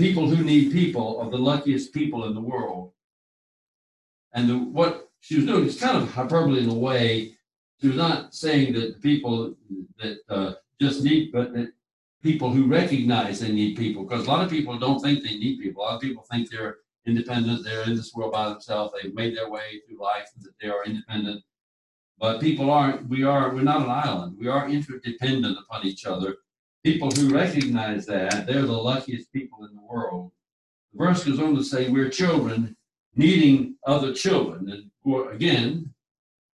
people who need people are the luckiest people in the world. And the, what she was doing is kind of hyperbole in a way. She was not saying that people that uh, just need, but that people who recognize they need people, because a lot of people don't think they need people. A lot of people think they're independent, they're in this world by themselves, they've made their way through life, that they are independent. But people aren't, we are, we're not an island. We are interdependent upon each other. People who recognize that, they're the luckiest people in the world. The verse goes on to say, we're children needing other children. And again,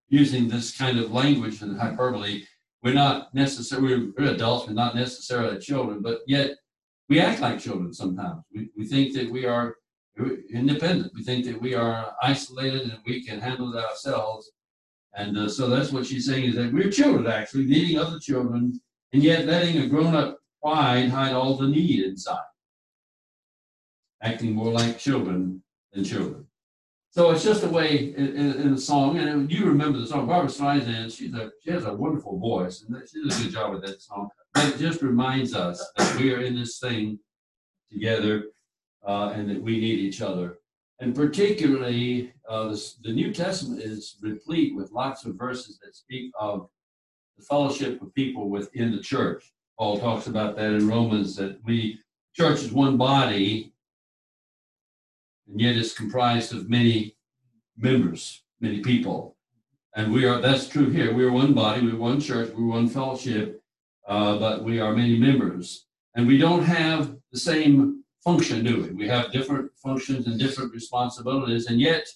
using this kind of language and hyperbole, we're not necessarily, we're adults, we're not necessarily children, but yet we act like children sometimes. We, we think that we are independent. We think that we are isolated and we can handle it ourselves. And uh, so that's what she's saying is that we're children actually, needing other children, and yet letting a grown up pride hide all the need inside. Acting more like children than children. So it's just a way in, in, in a song, and you remember the song. Barbra Streisand, she's a she has a wonderful voice, and she does a good job with that song. But it just reminds us that we are in this thing together, uh, and that we need each other. And particularly, uh, the, the New Testament is replete with lots of verses that speak of the fellowship of people within the church. Paul talks about that in Romans that we church is one body, and yet it's comprised of many members, many people. And we are that's true here. We are one body, we're one church, we're one fellowship, uh, but we are many members. And we don't have the same function do we? We have different functions and different responsibilities, and yet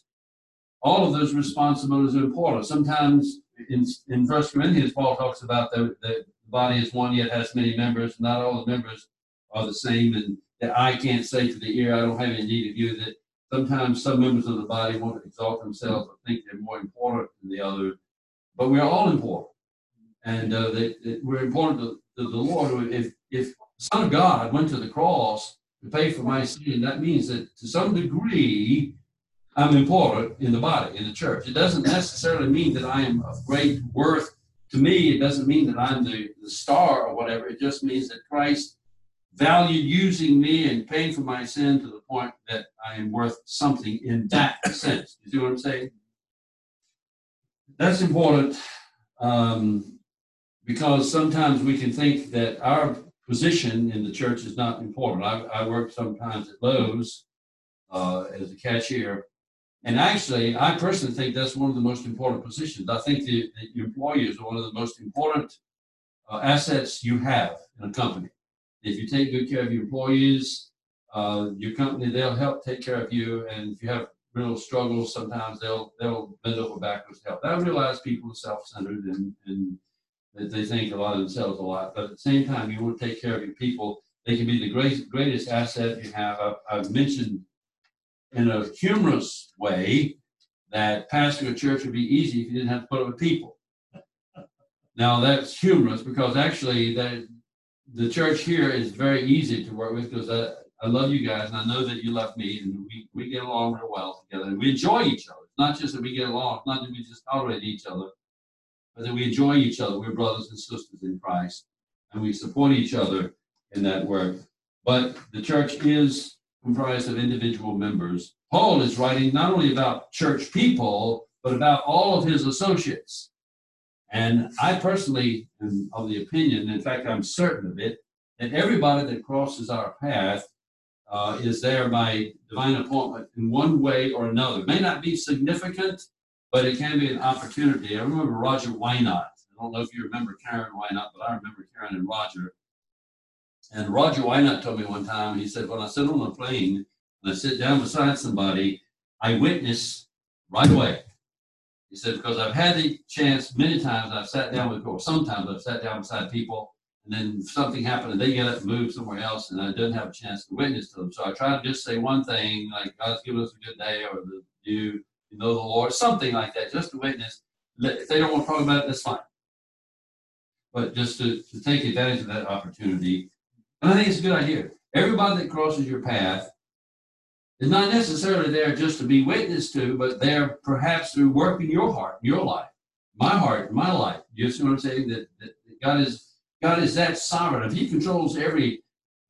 all of those responsibilities are important. Sometimes in, in First Corinthians, Paul talks about the, the body is one yet has many members. Not all the members are the same, and the eye can't say to the ear, "I don't have any need of you." That sometimes some members of the body want to exalt themselves or think they're more important than the other, but we're all important, and uh, they, they, we're important to, to the Lord. If if Son of God went to the cross to pay for my sin, that means that to some degree, I'm important in the body, in the church. It doesn't necessarily mean that I am of great worth to me. It doesn't mean that I'm the, the star or whatever. It just means that Christ valued using me and paying for my sin to the point that I am worth something in that sense. You see what I'm saying? That's important um, because sometimes we can think that our position in the church is not important. I, I work sometimes at Lowe's uh, as a cashier. And actually, I personally think that's one of the most important positions. I think the, the employees are one of the most important uh, assets you have in a company. If you take good care of your employees, uh, your company, they'll help take care of you. And if you have real struggles, sometimes they'll they'll bend over backwards to help. I realize people are self-centered and, and that they think a lot of themselves a lot. But at the same time, you want to take care of your people. They can be the great, greatest asset you have. I've, I've mentioned in a humorous way that pastoring a church would be easy if you didn't have to put up with people. Now that's humorous because actually that the church here is very easy to work with because I, I love you guys and I know that you love me and we, we get along real well together and we enjoy each other. It's not just that we get along, not that we just tolerate each other, but that we enjoy each other. We're brothers and sisters in Christ, and we support each other in that work. But the church is comprised of individual members. Paul is writing not only about church people, but about all of his associates. And I personally am of the opinion, in fact, I'm certain of it, that everybody that crosses our path uh, is there by divine appointment in one way or another. It may not be significant, but it can be an opportunity. I remember Roger Wynot. I don't know if you remember Karen Wynot, but I remember Karen and Roger. And Roger Wynot told me one time, he said, when I sit on a plane and I sit down beside somebody, I witness right away. He said, because I've had the chance many times, I've sat down with, or sometimes I've sat down beside people, and then something happened and they get up and move somewhere else, and I didn't have a chance to witness to them. So I try to just say one thing, like, God's given us a good day, or the, you you know the Lord, something like that, just to witness. If they don't want to talk about it, that's fine. But just to, to take advantage of that opportunity. And I think it's a good idea. Everybody that crosses your path is not necessarily there just to be witnessed to, but there perhaps through work in your heart, your life, my heart, my life. You see what I'm saying? That, that God is God is that sovereign. If He controls every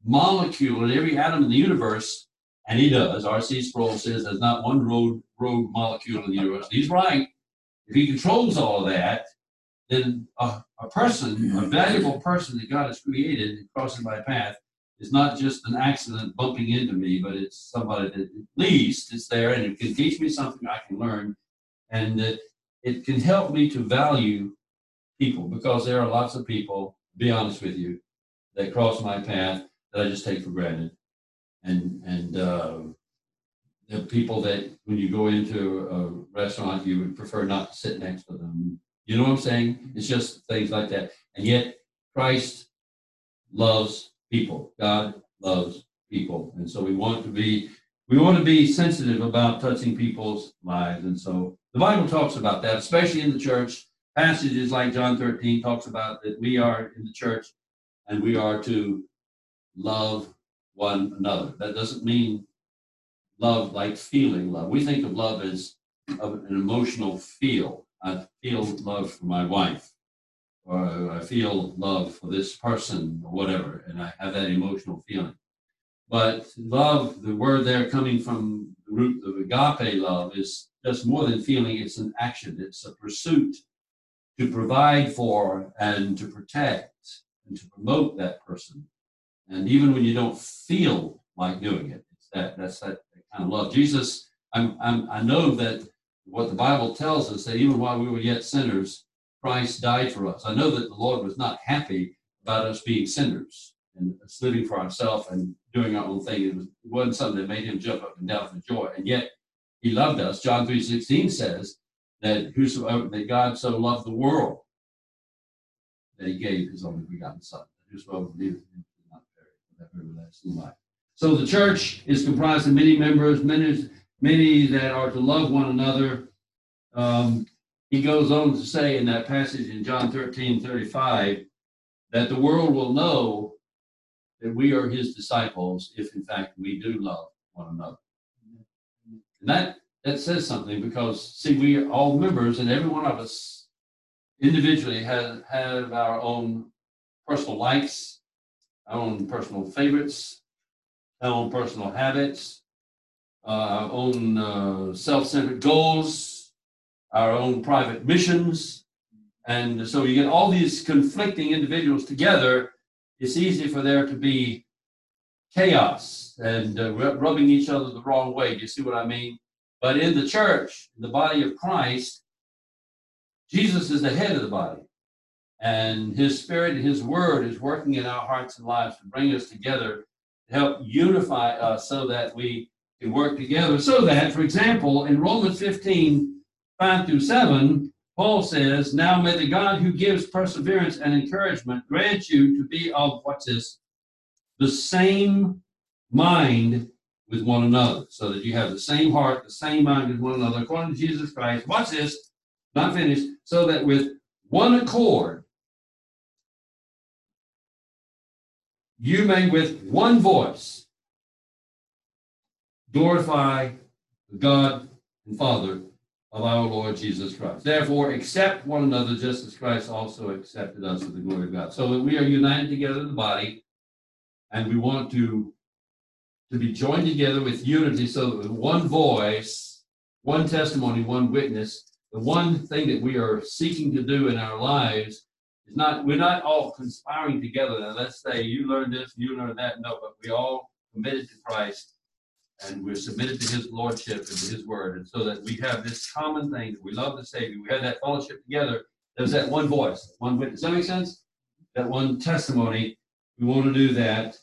molecule in every atom in the universe, and he does. R.C. Sproul says there's not one rogue, rogue molecule in the universe. He's right. If he controls all of that, then a, a person, a valuable person that God has created crossing my path, is not just an accident bumping into me, but it's somebody that at least is there and it can teach me something I can learn. And that it can help me to value people because there are lots of people, be honest with you, that cross my path that I just take for granted. And and uh, the people that when you go into a restaurant, you would prefer not to sit next to them. You know what I'm saying? It's just things like that. And yet Christ loves people. God loves people. And so we want to be we want to be sensitive about touching people's lives. And so the Bible talks about that, especially in the church. Passages like John 13 talks about that we are in the church and we are to love one another. That doesn't mean love like feeling love. We think of love as of an emotional feel. I feel love for my wife, or I feel love for this person, or whatever, and I have that emotional feeling. But love, the word there coming from the root of agape love, is just more than feeling, it's an action, it's a pursuit to provide for and to protect and to promote that person. And even when you don't feel like doing it, it's that that's that kind of love. Jesus, I'm, I'm I know that what the Bible tells us that even while we were yet sinners, Christ died for us. I know that the Lord was not happy about us being sinners and us living for ourselves and doing our own thing. It, was, wasn't something that made him jump up and down for joy. And yet he loved us. John 3.16 says that whosoever that God so loved the world that he gave his only begotten son. Whosoever believeth him not perish, but have everlasting life. So the church is comprised of many members, many, many that are to love one another. Um, he goes on to say in that passage in John 13, 35, that the world will know that we are his disciples if in fact we do love one another. And that that says something because see we are all members and every one of us individually have have our own personal likes, our own personal favorites, our own personal habits, our own uh, self-centered goals, our own private missions. And so you get all these conflicting individuals together, it's easy for there to be chaos and uh, rubbing each other the wrong way. Do you see what I mean? But in the church, in the body of Christ, Jesus is the head of the body. And his spirit and his word is working in our hearts and lives to bring us together, to help unify us so that we can work together. So that, for example, in Romans 15, 5 through 7, Paul says, Now may the God who gives perseverance and encouragement grant you to be of, what's this? The same mind with one another, so that you have the same heart, the same mind with one another, according to Jesus Christ. Watch this, not finished, so that with one accord you may with one voice glorify God and Father of our Lord Jesus Christ. Therefore, accept one another just as Christ also accepted us for the glory of God. So that we are united together in the body, and we want to to be joined together with unity so that with one voice, one testimony, one witness, the one thing that we are seeking to do in our lives is not, we're not all conspiring together. Now, let's say you learn this, you learn that. No, but we all committed to Christ and we're submitted to his lordship and to his word. And so that we have this common thing that we love the Savior. We have that fellowship together. There's that one voice, one witness. Does that make sense? That one testimony. We want to do that.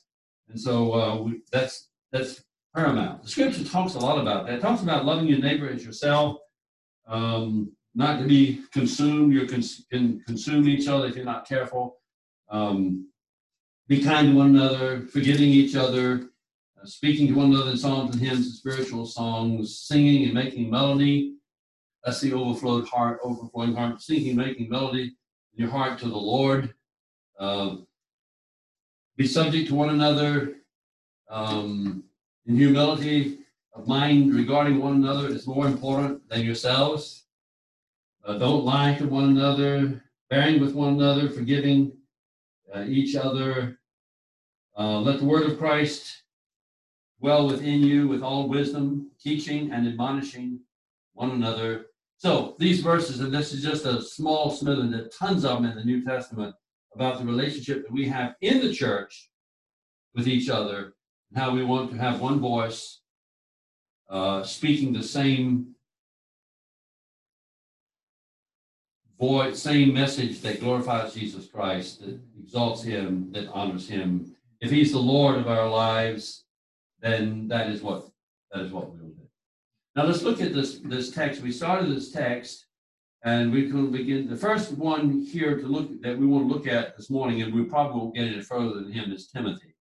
And so uh, we, that's that's paramount. The scripture talks a lot about that. It talks about loving your neighbor as yourself, um, not to be consumed. You cons- can consume each other if you're not careful. Um, be kind to one another, forgiving each other, speaking to one another in psalms and hymns and spiritual songs, singing and making melody. That's the overflowed heart, overflowing heart, singing, making melody in your heart to the Lord. Uh, be subject to one another, um, in humility of mind regarding one another is more important than yourselves. Uh, don't lie to one another, bearing with one another, forgiving uh, each other. Uh, let the word of Christ dwell within you with all wisdom, teaching and admonishing one another. So these verses, and this is just a small snippet, there tons of them in the New Testament about the relationship that we have in the church with each other, and how we want to have one voice uh, speaking the same voice, same message that glorifies Jesus Christ, that exalts Him, that honors Him. If He's the Lord of our lives, then that is what that is what we will do. Now let's look at this this text. We started this text, and we can begin. The first one here to look that we want to look at this morning, and we probably won't get any further than him, is Timothy.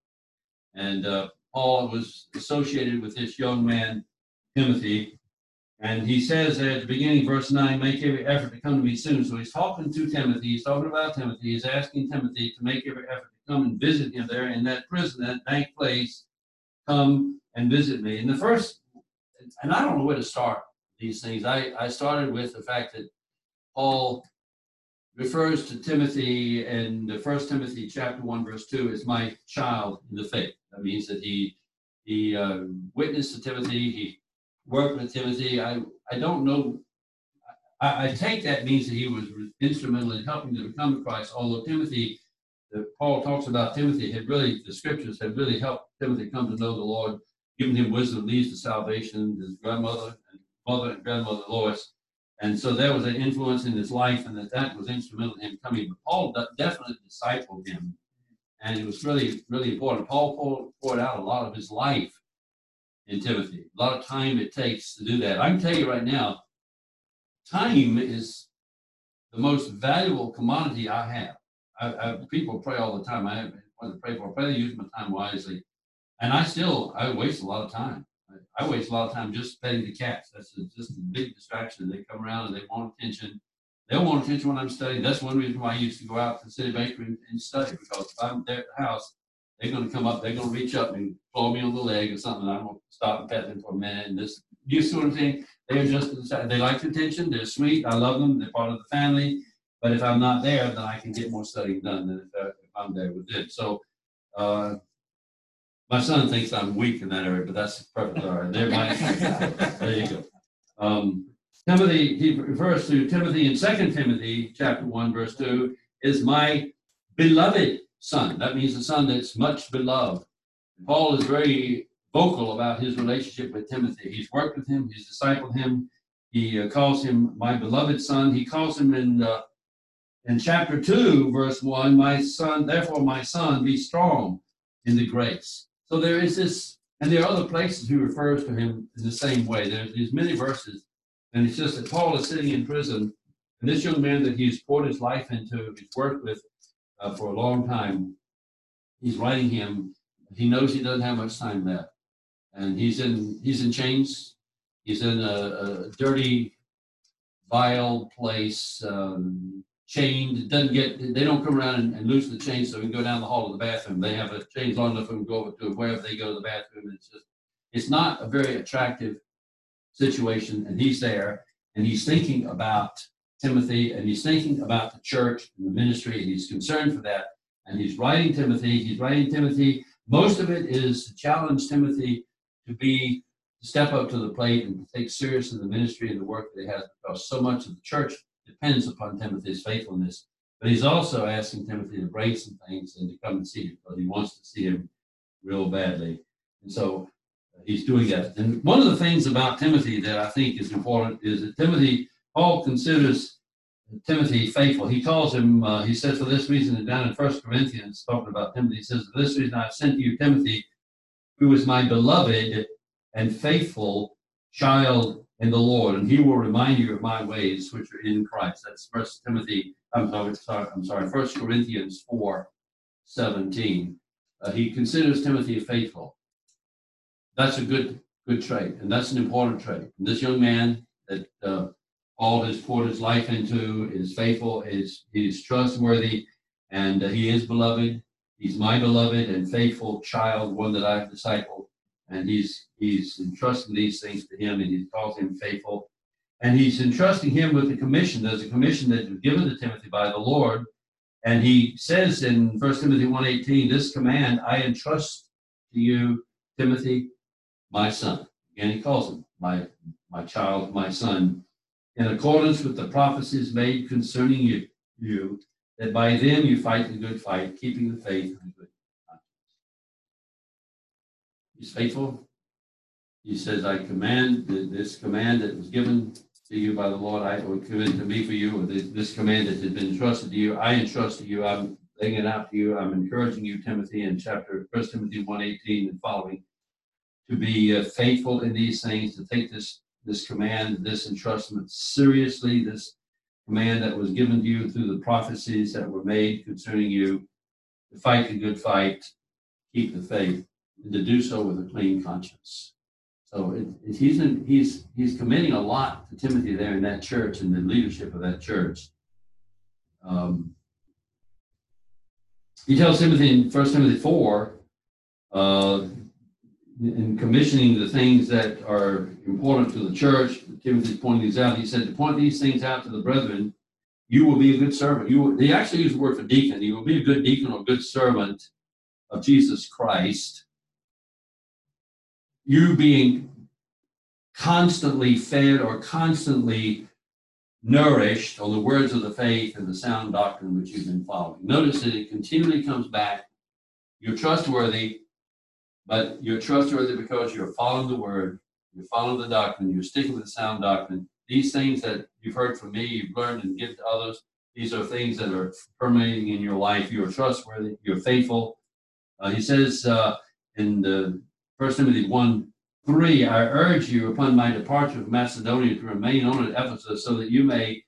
And uh, Paul was associated with this young man, Timothy, and he says at the beginning, verse 9, make every effort to come to me soon. So he's talking to Timothy, he's talking about Timothy, he's asking Timothy to make every effort to come and visit him there in that prison, that bank place, come and visit me. And the first, and I don't know where to start these things. I, I started with the fact that Paul refers to Timothy in the first Timothy chapter 1, verse 2 as my child in the faith. That means that he he uh, witnessed to Timothy, he worked with Timothy. I, I don't know. I, I take that means that he was instrumental in helping to become Christ, although Timothy that Paul talks about Timothy had really, the scriptures had really helped Timothy come to know the Lord, giving him wisdom leads to salvation, his grandmother and mother and grandmother Lois. And so there was an influence in his life, and that that was instrumental in him coming. But Paul definitely discipled him, and it was really, really important. Paul poured, poured out a lot of his life in Timothy, a lot of time it takes to do that. I can tell you right now, time is the most valuable commodity I have. I, I, people pray all the time. I have to pray for. Pray to use my time wisely, and I still I waste a lot of time. I, I waste a lot of time just petting the cats. That's a, just a big distraction. They come around and they want attention. They don't want attention when I'm studying. That's one reason why I used to go out to the city bakery and, and study because if I'm there at the house, they're going to come up. They're going to reach up and claw me on the leg or something. I'm going to stop and pet them for a minute and just you see what I'm saying? They're just they like the attention. They're sweet. I love them. They're part of the family. But if I'm not there, then I can get more studying done than if, uh, if I'm there with them. So uh, my son thinks I'm weak in that area, but that's perfect. All right, there, my, there you go. Um, Timothy, he refers to Timothy in Second Timothy chapter 1, verse 2, is my beloved son. That means the son that's much beloved. Paul is very vocal about his relationship with Timothy. He's worked with him, he's discipled him. He uh, calls him my beloved son. He calls him in uh, in chapter 2, verse 1, my son, therefore, my son, be strong in the grace. So there is this, and there are other places he refers to him in the same way. There's these many verses, and it's just that Paul is sitting in prison, and this young man that he's poured his life into, he's worked with uh, for a long time, he's writing him. He knows he doesn't have much time left, and he's in he's in chains. He's in a, a dirty, vile place. Um, chained. It doesn't get, they don't come around and, and loosen the chain so we can go down the hall to the bathroom. They have a chain long enough for them to go over to wherever they go to the bathroom. It's just, it's not a very attractive situation. And he's there and he's thinking about Timothy and he's thinking about the church and the ministry and he's concerned for that. And he's writing Timothy. He's writing Timothy. Most of it is to challenge Timothy to be to step up to the plate and to take seriously the ministry and the work that he has because so much of the church depends upon Timothy's faithfulness. But he's also asking Timothy to break some things and to come and see him because he wants to see him real badly. And so uh, he's doing that. And one of the things about Timothy that I think is important is that Timothy, Paul considers Timothy faithful. He calls him, uh, he says, for this reason, down in First Corinthians, talking about Timothy, he says, for this reason I've sent you Timothy, who is my beloved and faithful child in the Lord, and he will remind you of my ways which are in Christ. That's First Timothy. I'm sorry. I'm sorry. First Corinthians four, seventeen. Uh, he considers Timothy faithful. That's a good good trait, and that's an important trait. And this young man that uh, Paul has poured his life into is faithful. is He is trustworthy, and uh, he is beloved. He's my beloved and faithful child, one that I've discipled and he's he's entrusting these things to him, and he calls him faithful, and he's entrusting him with a commission. There's a commission that was given to Timothy by the Lord And he says in 1 Timothy 1.18, this command I entrust to you, Timothy, my son. Again, he calls him my, my child, my son, in accordance with the prophecies made concerning you, you, that by them you fight the good fight, keeping the faith He's faithful. He says, I command this command that was given to you by the Lord, I would commit to me for you, or this, command that has been entrusted to you, I entrust to you, I'm laying it out to you, I'm encouraging you, Timothy, in chapter 1 Timothy 1.18 and following, to be uh, faithful in these things, to take this this command, this entrustment seriously, this command that was given to you through the prophecies that were made concerning you, to fight the good fight, keep the faith, and to do so with a clean conscience. So it, it, he's in, he's he's committing a lot to Timothy there in that church and the leadership of that church. Um, he tells Timothy in 1 Timothy 4, uh, in commissioning the things that are important to the church, Timothy's pointing these out. He said, to point these things out to the brethren, you will be a good servant. You will, he actually used the word for deacon. You will be a good deacon or good servant of Jesus Christ you being constantly fed or constantly nourished on the words of the faith and the sound doctrine which you've been following. Notice that it continually comes back. You're trustworthy, but you're trustworthy because you're following the word, you're following the doctrine, you're sticking with the sound doctrine. These things that you've heard from me, you've learned and give to others, these are things that are permeating in your life. You're trustworthy, you're faithful. Uh, he says uh, in the First Timothy 1 3, I urge you upon my departure from Macedonia to remain on at Ephesus so that you may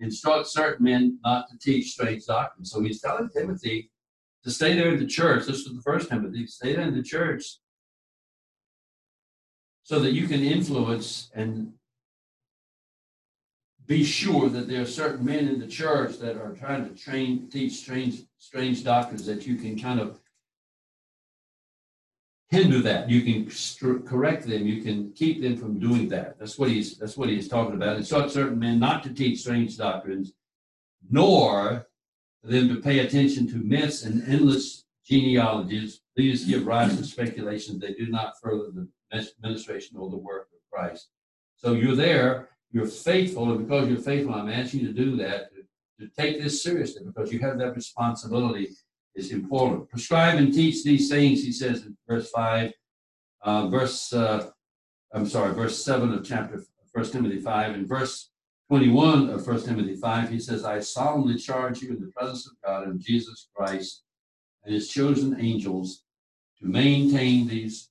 instruct certain men not to teach strange doctrines. So he's telling Timothy to stay there in the church. This was the first Timothy, stay there in the church so that you can influence and be sure that there are certain men in the church that are trying to train, teach strange, strange doctrines that you can kind of hinder that. You can correct them. You can keep them from doing that. That's what he's that's what he's talking about. Instruct certain men not to teach strange doctrines, nor them to pay attention to myths and endless genealogies. These give rise to speculations. They do not further the ministration or the work of Christ. So you're there. You're faithful, and because you're faithful, I'm asking you to do that. To, to take this seriously, because you have that responsibility is important. Prescribe and teach these things, he says in verse 5, uh, verse, uh, I'm sorry, verse 7 of chapter 1 Timothy 5, and verse 21 of 1 Timothy 5, he says, I solemnly charge you in the presence of God and Jesus Christ and his chosen angels to maintain these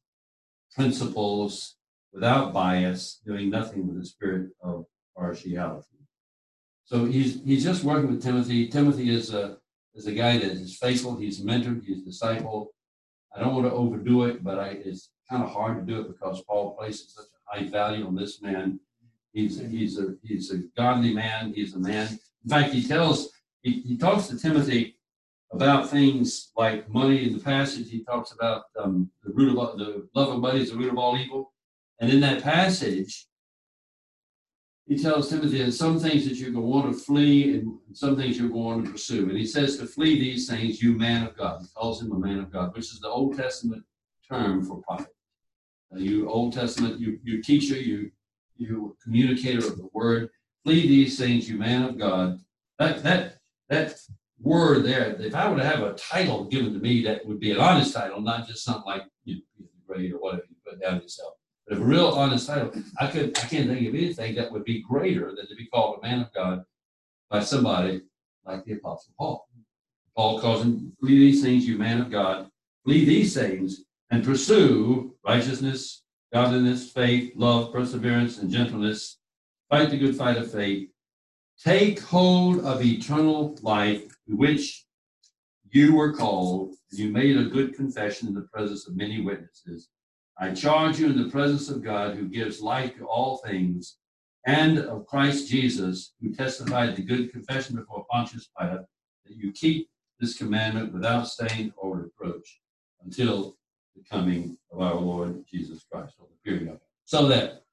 principles without bias, doing nothing with the spirit of partiality. So he's he's just working with Timothy. Timothy is a is a guy that is faithful. He's mentored. He's a disciple. I don't want to overdo it, but I, it's kind of hard to do it because Paul places such a high value on this man. He's he's a he's a godly man. He's a man. In fact, he tells he, he talks to Timothy about things like money in the passage. He talks about um, the root of the love of money is the root of all evil. And in that passage, he tells Timothy that some things that you're going to want to flee and some things you're going to pursue. And he says to flee these things, you man of God. He calls him a man of God, which is the Old Testament term for prophet. Uh, you Old Testament, you, you teacher, you you communicator of the word. Flee these things, you man of God. That that that word there, if I were to have a title given to me, that would be an honest title, not just something like you know, great or whatever you put down yourself. But if a real honest title, I could I can't think of anything that would be greater than to be called a man of God by somebody like the Apostle Paul. Paul calls him, flee these things, you man of God, flee these things and pursue righteousness, godliness, faith, love, perseverance, and gentleness. Fight the good fight of faith. Take hold of eternal life, which you were called, you made a good confession in the presence of many witnesses. I charge you in the presence of God, who gives life to all things, and of Christ Jesus, who testified the good confession before Pontius Pilate, that you keep this commandment without stain or reproach until the coming of our Lord Jesus Christ, or the period of it. So that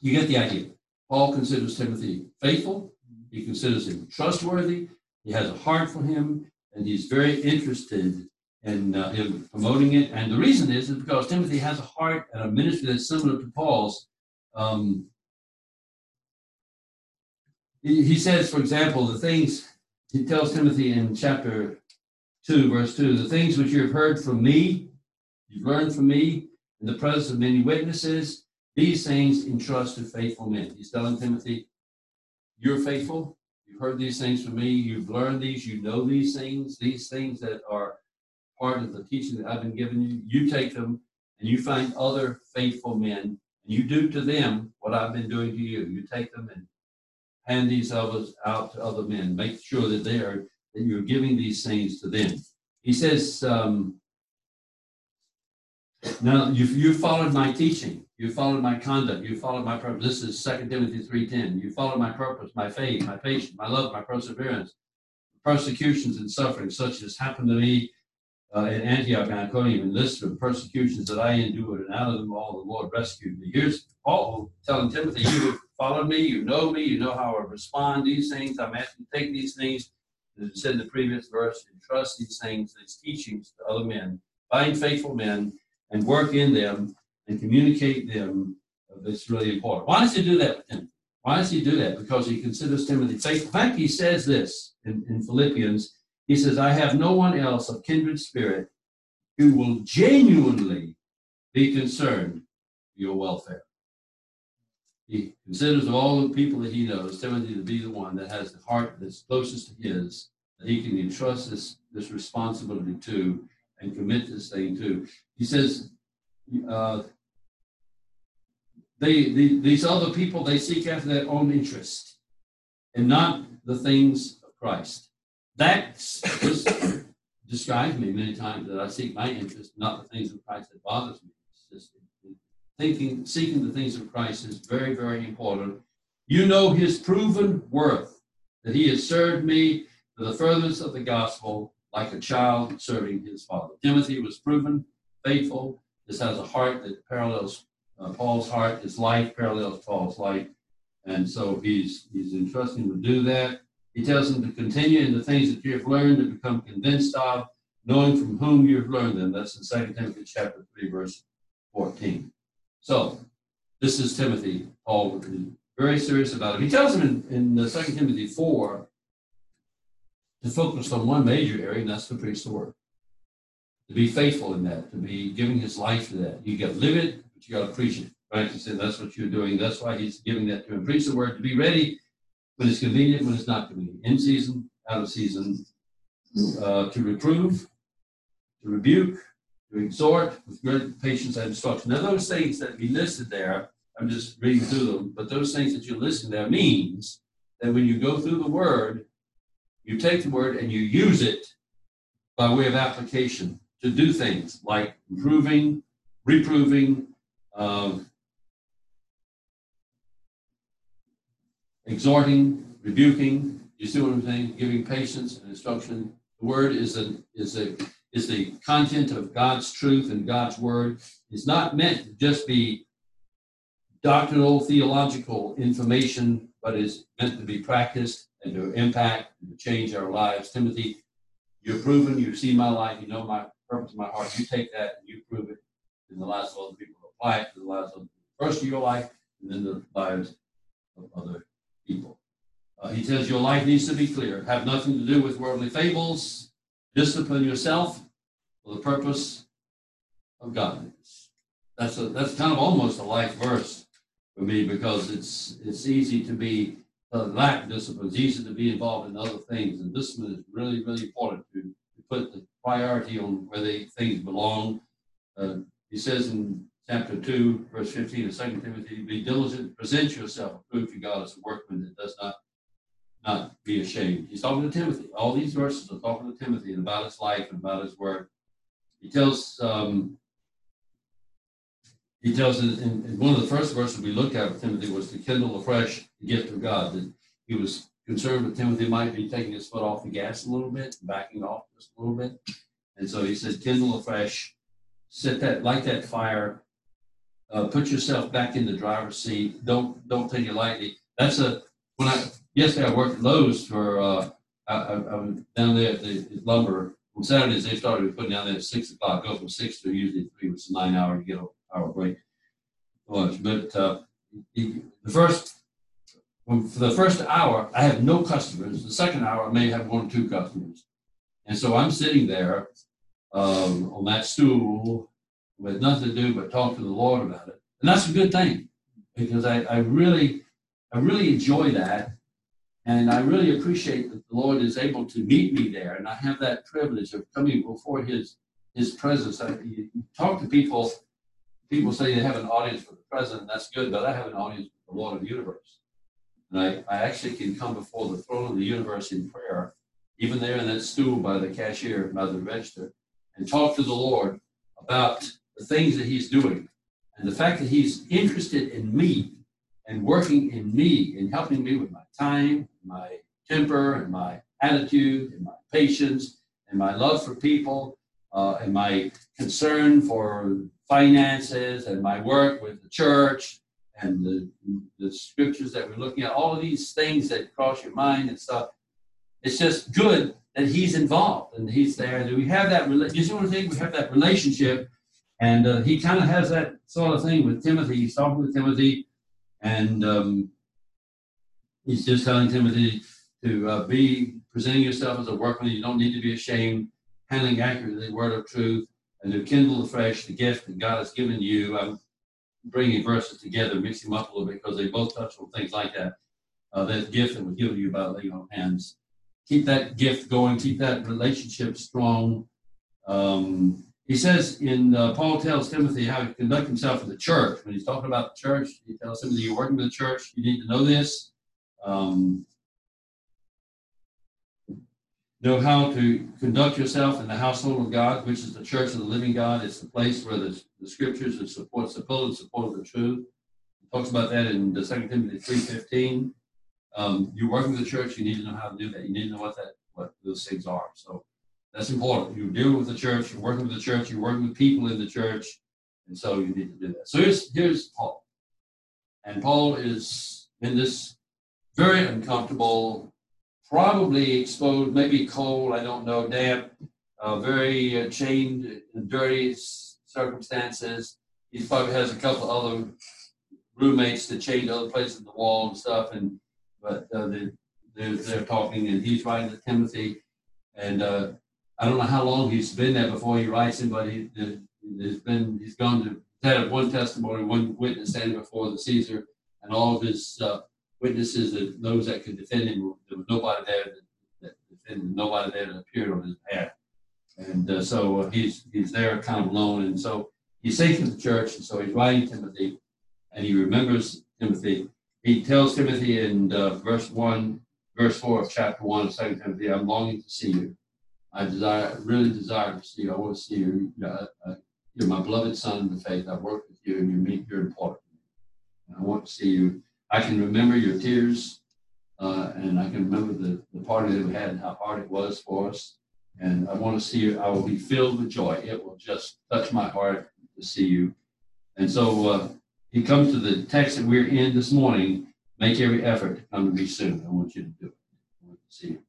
you get the idea. Paul considers Timothy faithful, he considers him trustworthy, He has a heart for him, and he's very interested in uh, promoting it. And the reason is, is because Timothy has a heart and a ministry that's similar to Paul's. Um, he, he says, for example, the things he tells Timothy in chapter 2, verse 2 the things which you have heard from me, you've learned from me in the presence of many witnesses, these things entrust to faithful men. He's telling Timothy, You're faithful. You've heard these things from me. You've learned these. You know these things. These things that are part of the teaching that I've been giving you. You take them and you find other faithful men and you do to them what I've been doing to you. You take them and hand these others out to other men. Make sure that they are that you're giving these things to them. He says, um, now you've, you followed my teaching. You followed my conduct. You followed my purpose. This is 2 Timothy 3.10. You followed my purpose, my faith, my patience, my love, my perseverance, persecutions and sufferings such as happened to me uh, in Antioch and Iconium and Lystra, the persecutions that I endured, and out of them all the Lord rescued me. Here's Paul telling Timothy, you have followed me, you know me, you know how I respond these things. I'm asking you to take these things, as it said in the previous verse, and trust these things, these teachings to other men. Find faithful men and work in them and communicate them. It's really important. Why does he do that with Timothy? Why does he do that? Because he considers Timothy faithful. In fact, he says this in, in Philippians. He says, I have no one else of kindred spirit who will genuinely be concerned for your welfare. He considers all the people that he knows, Timothy to be the one that has the heart that's closest to his, that he can entrust this, this responsibility to and commit this thing to. He says, uh, they, the, these other people, they seek after their own interest and not the things of Christ. That was described me many times that I seek my interest, not the things of Christ that bothers me. It's just thinking, seeking the things of Christ is very, very important. You know his proven worth, that he has served me for the furtherance of the gospel like a child serving his father. Timothy was proven faithful. This has a heart that parallels uh, Paul's heart. His life parallels Paul's life. And so he's, he's entrusting to do that. He tells him to continue in the things that you have learned and become convinced of, knowing from whom you have learned them. That's in 2 Timothy chapter 3, verse 14. So this is Timothy. Paul very serious about it. He tells him in, in uh, 2 Timothy 4 to focus on one major area, and that's to preach the word. To be faithful in that, to be giving his life to that. You got to live it, but you got to preach it. Right? He said that's what you're doing. That's why he's giving that to him. Preach the word to be ready when it's convenient, when it's not convenient, in season, out of season, uh, to reprove, to rebuke, to exhort with great patience and instruction. Now, those things that we listed there, I'm just reading through them, but those things that you listed there means that when you go through the word, you take the word and you use it by way of application to do things like improving, reproving, um, exhorting, rebuking. You see what I'm saying? Giving patience and instruction. The word is a is a is the content of God's truth and God's word. It's not meant to just be doctrinal, theological information, but is meant to be practiced and to impact and to change our lives. Timothy, you're proven, you've seen my life, you know my purpose in my heart. You take that and you prove it in the lives of other people. Apply it to the lives of the first of your life and then the lives of other people. Uh, he says your life needs to be clear. Have nothing to do with worldly fables. Discipline yourself for the purpose of godliness. That's a, that's kind of almost a life verse for me because it's it's easy to be uh, lack discipline. It's easy to be involved in other things, and discipline is really, really important to, to put the priority on where they things belong. Uh, he says in chapter 2, verse 15 of 2 Timothy, be diligent, present yourself approved to God as a workman that does not not be ashamed. He's talking to Timothy. All these verses are talking to Timothy about his life and about his work. He tells um, he tells in, in, one of the first verses we looked at with Timothy was to kindle afresh the gift of God. That he was concerned that Timothy might be taking his foot off the gas a little bit, backing off just a little bit. And so he said, kindle afresh, set that, light that fire, uh, put yourself back in the driver's seat. Don't don't take it lightly. That's a when I yesterday I worked at Lowe's for uh, I, I, I was down there at the lumber on Saturdays. They started putting down there at six o'clock. Go from six to usually three, which is nine hour. You get an hour break lunch. But uh, the first for the first hour, I have no customers. The second hour, I may have one or two customers. And so I'm sitting there um, on that stool with nothing to do but talk to the Lord about it. And that's a good thing because I, I really, I really enjoy that. And I really appreciate that the Lord is able to meet me there. And I have that privilege of coming before his, his presence. I, you talk to people, people say they have an audience for the president. That's good, but I have an audience with the Lord of the universe. And I, I actually can come before the throne of the universe in prayer, even there in that stool by the cashier, by the register, and talk to the Lord about the things that He's doing. And the fact that He's interested in me and working in me and helping me with my time, my temper, and my attitude, and my patience, and my love for people, uh, and my concern for finances, and my work with the church, and the, the scriptures that we're looking at, all of these things that cross your mind and stuff. It's just good that he's involved and he's there. And we have that, you see what I'm saying? We have that relationship. And uh, he kind of has that sort of thing with Timothy. He's talking with Timothy and um, he's just telling Timothy to uh, be presenting yourself as a workman. You don't need to be ashamed, handling accurately the word of truth, and to kindle afresh the gift that God has given you. I'm bringing verses together, mixing them up a little bit because they both touch on things like that. Uh, that gift that was given to you by laying on hands. Keep that gift going. Keep that relationship strong. Um, he says in uh, Paul tells Timothy how to conduct himself in the church. When he's talking about the church, he tells Timothy, "You're working with the church. You need to know this. Um, know how to conduct yourself in the household of God, which is the church of the living God. It's the place where the, the scriptures that supports the support the truth. He talks about that in the Second Timothy three fifteen. Um, you're working with the church, you need to know how to do that. You need to know what that what those things are. So that's important. You're dealing with the church, you're working with the church, you're working with people in the church, and so you need to do that. So here's here's Paul. And Paul is in this very uncomfortable probably exposed, maybe cold, I don't know, damp, uh, very uh, chained in dirty circumstances. He probably has a couple other roommates that chained other places in the wall and stuff, and but uh, they, they're, they're talking, and he's writing to Timothy, and uh, I don't know how long he's been there before he writes him, but he, there's been he's gone to had one testimony, one witness standing before the Caesar, and all of his uh, witnesses and those that could defend him. There was nobody there that, that defended, nobody there that appeared on his behalf. And uh, so uh, he's he's there kind of alone. And so he's safe in the church. And so he's writing Timothy, and he remembers Timothy. He tells Timothy in uh, verse one, verse four of chapter one of Second Timothy, "I'm longing to see you. I desire, really desire to see you. I want to see you. Uh, uh, you're my beloved son in the faith. I've worked with you, and you you're important. And I want to see you I can remember your tears, uh, and I can remember the, the party that we had and how hard it was for us. And I want to see you. I will be filled with joy. It will just touch my heart to see you. And so uh, he comes to the text that we're in this morning. Make every effort to come to me soon. I want you to do it. I want to see you.